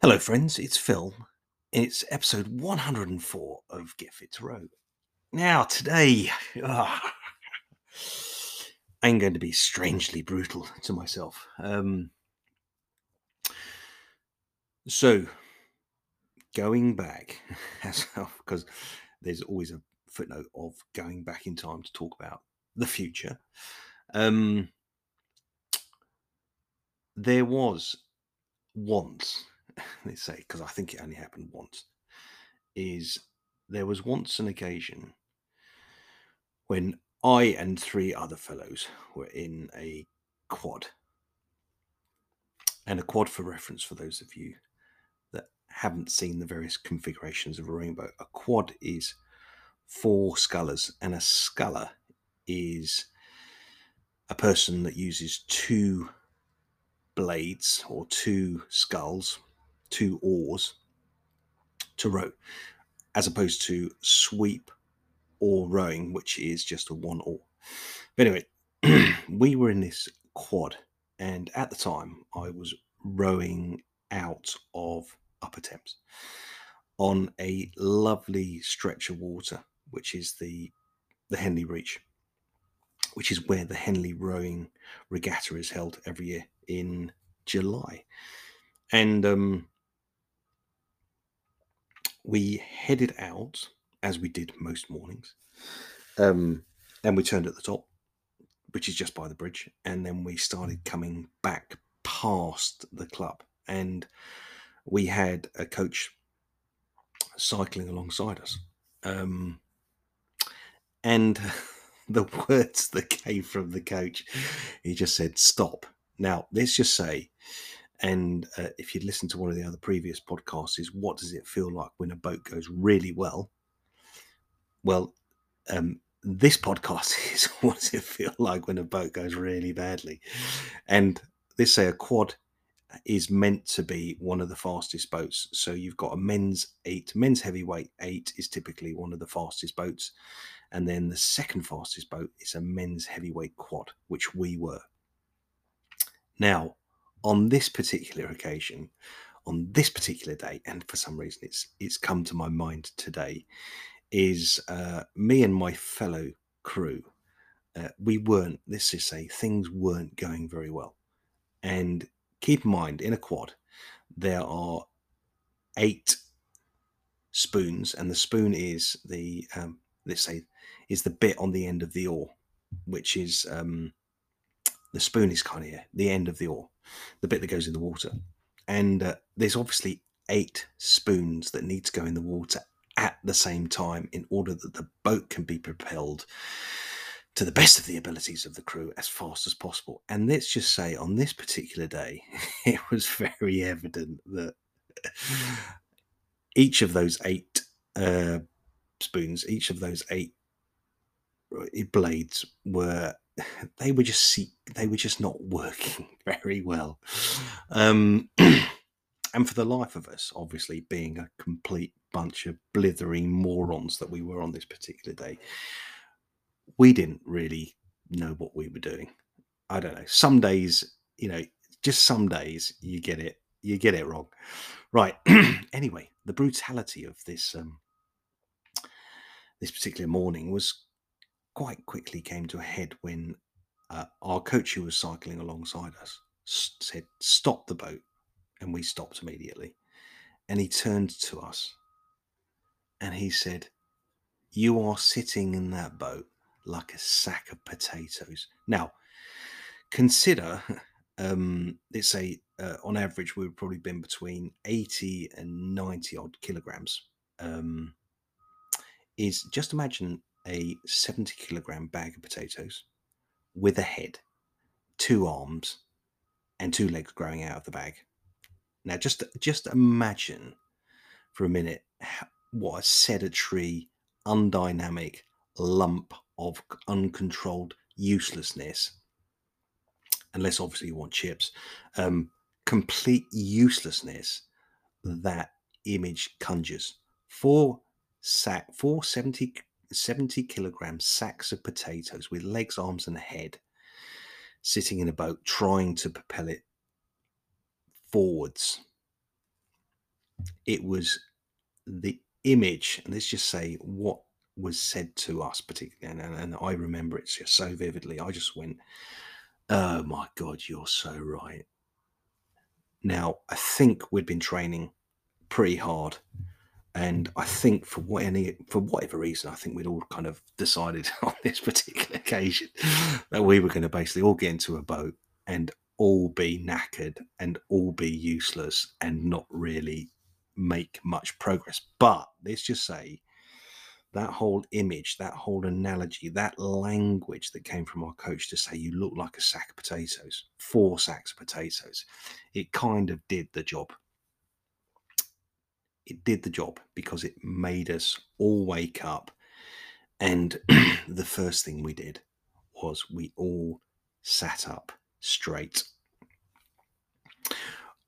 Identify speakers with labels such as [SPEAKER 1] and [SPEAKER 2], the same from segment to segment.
[SPEAKER 1] Hello, friends. It's Phil. It's episode 104 of Get Fit to Row. Now, today, ah, I'm going to be strangely brutal to myself. Um, so, going back, because there's always a footnote of going back in time to talk about the future. Um, there was once they say, because I think it only happened once, is there was once an occasion when I and three other fellows were in a quad. And a quad, for reference, for those of you that haven't seen the various configurations of a rainbow, a quad is four scullers, and a sculler is a person that uses two blades or two sculls two oars to row, as opposed to sweep oar rowing, which is just a one oar. But anyway, we were in this quad, and at the time, I was rowing out of Upper Thames on a lovely stretch of water, which is the the Henley Reach, which is where the Henley Royal Regatta is held every year in July. And um, we headed out as we did most mornings, um, and we turned at the top, which is just by the bridge, and then we started coming back past the club, and we had a coach cycling alongside us, um, and the words that came from the coach, he just said, "Stop." Now, let's just say and uh, if you'd listened to one of the other previous podcasts, is what does it feel like when a boat goes really well? Well, um, this podcast is what does it feel like when a boat goes really badly? And let's say a quad is meant to be one of the fastest boats. So you've got a men's eight, men's heavyweight eight is typically one of the fastest boats. And then the second fastest boat is a men's heavyweight quad, which we were. Now, on this particular occasion, on this particular day, and for some reason it's it's come to my mind today, is uh, me and my fellow crew. Uh, we weren't. This is say things weren't going very well, and keep in mind in a quad there are eight spoons, and the spoon is the um, let's say is the bit on the end of the oar, which is um, the spoon is kind of the end of the oar, the bit that goes in the water. And uh, there's obviously eight spoons that need to go in the water at the same time in order that the boat can be propelled to the best of the abilities of the crew as fast as possible. And let's just say on this particular day, it was very evident that each of those eight uh, spoons, each of those eight uh, blades were they were just see, they were just not working very well. Um, and for the life of us, obviously being a complete bunch of blithering morons that we were on this particular day, we didn't really know what we were doing. I don't know. Some days, you know, just some days you get it, you get it wrong. Right. anyway, the brutality of this um, this particular morning was quite quickly came to a head when uh, our coach who was cycling alongside us said, Stop the boat. And we stopped immediately. And he turned to us and he said, You are sitting in that boat like a sack of potatoes. Now, consider, um, let's say uh, on average, we've probably been between 80 and 90 odd kilograms. Um, is just imagine a 70 kilogram bag of potatoes with a head, two arms, and two legs growing out of the bag. Now, just just imagine for a minute what a sedentary, undynamic lump of uncontrolled uselessness. Unless obviously you want chips, um, complete uselessness that image conjures. Four sack, four 70 70 kilogram sacks of potatoes with legs, arms, and head sitting in a boat trying to propel it forwards. it was the image, and let's just say what was said to us, particularly, and, and I remember it just so vividly. I just went, "Oh my god, you're so right." Now, I think we'd been training pretty hard and I think for what any for whatever reason, I think we'd all kind of decided on this particular occasion that we were going to basically all get into a boat and all be knackered and all be useless and not really make much progress. But let's just say that whole image, that whole analogy, that language that came from our coach to say you look like a sack of potatoes, four sacks of potatoes, it kind of did the job it did the job because it made us all wake up. And the first thing we did was we all sat up straight.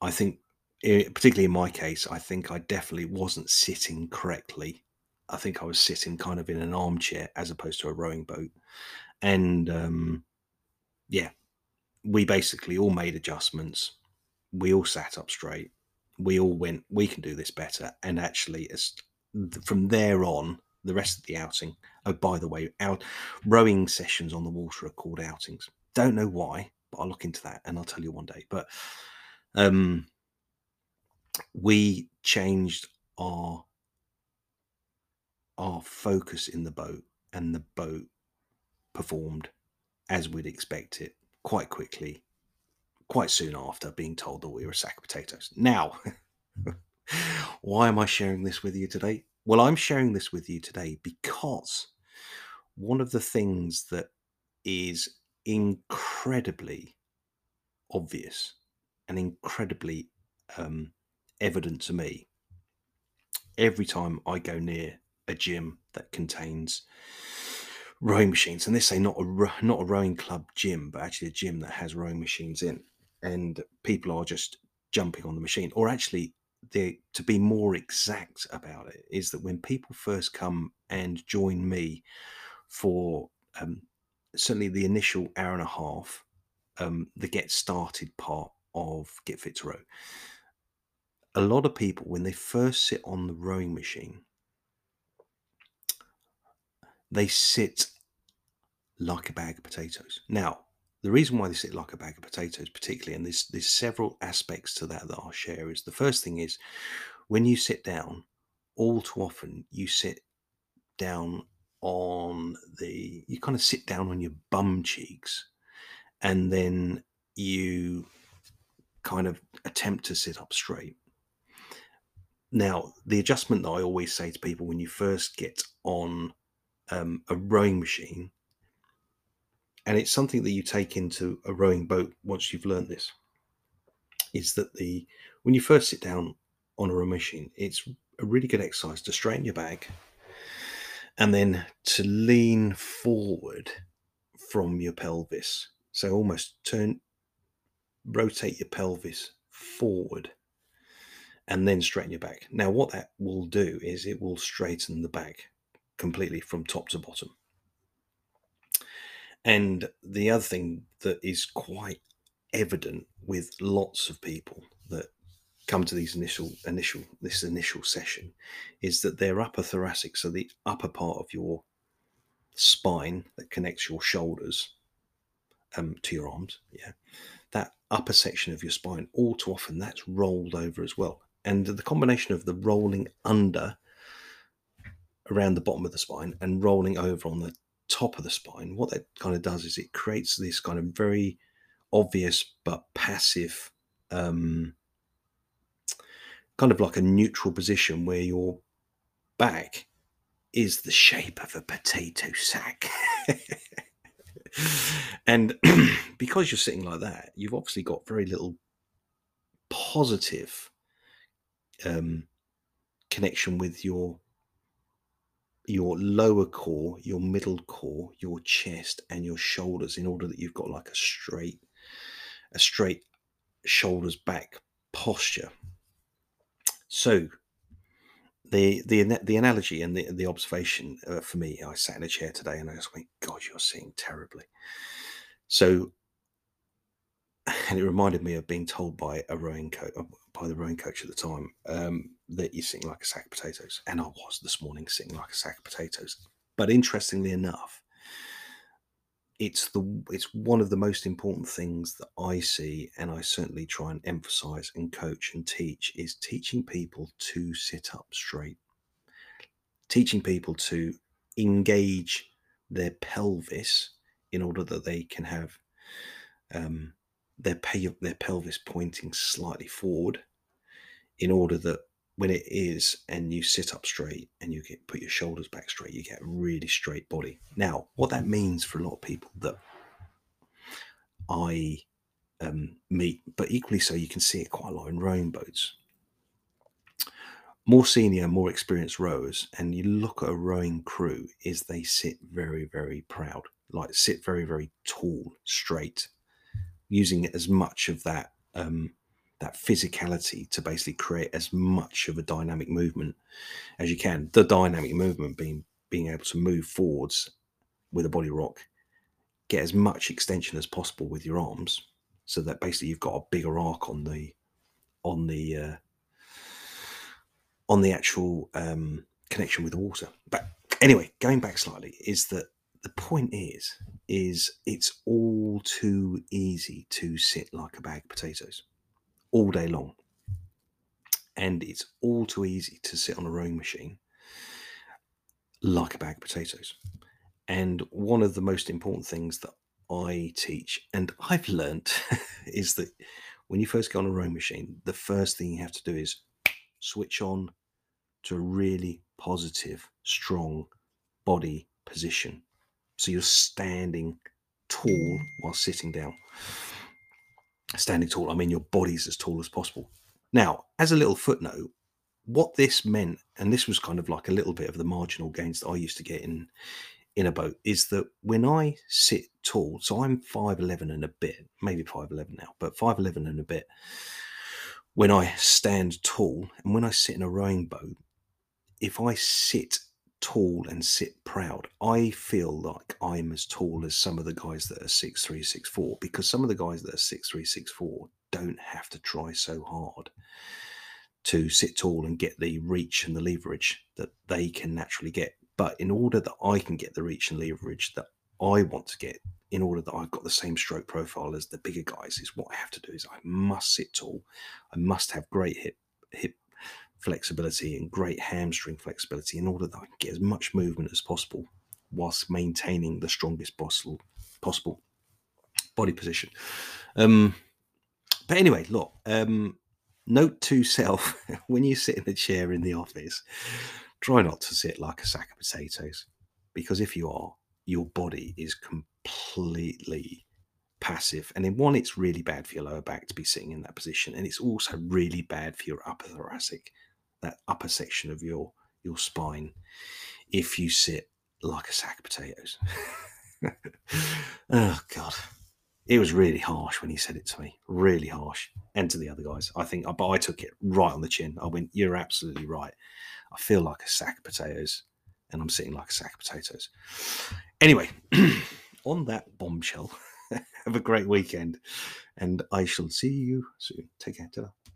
[SPEAKER 1] I think, particularly in my case, I think I definitely wasn't sitting correctly. I think I was sitting kind of in an armchair as opposed to a rowing boat. And um, yeah, we basically all made adjustments. We all sat up straight we all went, we can do this better. And actually, as from there on, the rest of the outing. Oh, by the way, out rowing sessions on the water are called outings. Don't know why, but I'll look into that and I'll tell you one day. But um, we changed our our focus in the boat, and the boat performed as we'd expect it quite quickly quite soon after being told that we were a sack of potatoes. Now, why am I sharing this with you today? Well, I'm sharing this with you today because one of the things that is incredibly obvious and incredibly um, evident to me every time I go near a gym that contains rowing machines, and this say not a not a rowing club gym, but actually a gym that has rowing machines in and people are just jumping on the machine. Or actually the to be more exact about it is that when people first come and join me for um, certainly the initial hour and a half um, the get started part of get fit to row a lot of people when they first sit on the rowing machine they sit like a bag of potatoes. Now the reason why they sit like a bag of potatoes, particularly, and there's there's several aspects to that that I'll share. Is the first thing is when you sit down, all too often you sit down on the you kind of sit down on your bum cheeks, and then you kind of attempt to sit up straight. Now, the adjustment that I always say to people when you first get on um, a rowing machine and it's something that you take into a rowing boat once you've learned this is that the when you first sit down on a row machine it's a really good exercise to straighten your back and then to lean forward from your pelvis. So almost turn rotate your pelvis forward and then straighten your back. Now what that will do is it will straighten the back completely from top to bottom and the other thing that is quite evident with lots of people that come to these initial initial this initial session is that their upper thoracic, so the upper part of your spine that connects your shoulders um, to your arms, yeah, that upper section of your spine, all too often that's rolled over as well. And the combination of the rolling under around the bottom of the spine and rolling over on the top of the spine, what that kind of does is it creates this kind of very obvious but passive, um, kind of like a neutral position where your back is the shape of a potato sack. and because you're sitting like that, you've obviously got very little positive um, connection with your your lower core, your middle core, your chest, and your shoulders in order that you've got like a straight, a straight shoulders back posture. So the the the analogy and the the observation uh, for me, I sat in a chair today and I just went, "God, you're seeing terribly." So, and it reminded me of being told by a rowing coach, by the rowing coach at the time um, that you're sitting like a sack of potatoes. And I was this morning sitting like a sack of potatoes. But interestingly enough, it's the it's one of the most important things that I see, and I certainly try and emphasize and coach and teach is teaching people to sit up straight, teaching people to engage their pelvis in order that they can have um, their pe- their pelvis pointing slightly forward, in order that when it is and you sit up straight and you get put your shoulders back straight, you get a really straight body. Now, what that means for a lot of people that I um, meet, but equally so, you can see it quite a lot in rowing boats. More senior, more experienced rowers, and you look at a rowing crew, is they sit very, very proud, like sit very, very tall, straight, using as much of that um, that physicality to basically create as much of a dynamic movement as you can. The dynamic movement being being able to move forwards with a body rock, get as much extension as possible with your arms, so that basically you've got a bigger arc on the on the uh, on the actual um, connection with the water. But anyway, going back slightly, is that the point is is it's all too easy to sit like a bag of potatoes all day long. And it's all too easy to sit on a rowing machine like a bag of potatoes. And one of the most important things that I teach and I've learnt is that when you first get on a rowing machine, the first thing you have to do is switch on to a really positive, strong body position. So you're standing tall while sitting down standing tall, I mean your body's as tall as possible. Now, as a little footnote, what this meant, and this was kind of like a little bit of the marginal gains that I used to get in in a boat, is that when I sit tall, so I'm 5'11 and a bit, maybe 5'11 now, but 5'11 and a bit, when I stand tall and when I sit in a rowing boat, if I sit tall and sit proud. I feel like I'm as tall as some of the guys that are six three, six four, because some of the guys that are six three, six four don't have to try so hard to sit tall and get the reach and the leverage that they can naturally get. But in order that I can get the reach and leverage that I want to get, in order that I've got the same stroke profile as the bigger guys, is what I have to do is I must sit tall. I must have great hip hip flexibility and great hamstring flexibility in order that I can get as much movement as possible whilst maintaining the strongest possible possible body position. Um, but anyway, look, um, note to self when you sit in a chair in the office, try not to sit like a sack of potatoes because if you are, your body is completely passive. And in one, it's really bad for your lower back to be sitting in that position. And it's also really bad for your upper thoracic that upper section of your your spine if you sit like a sack of potatoes. oh God. It was really harsh when he said it to me. Really harsh. And to the other guys. I think but I took it right on the chin. I went, You're absolutely right. I feel like a sack of potatoes. And I'm sitting like a sack of potatoes. Anyway, on that bombshell, have a great weekend. And I shall see you soon. Take care. ta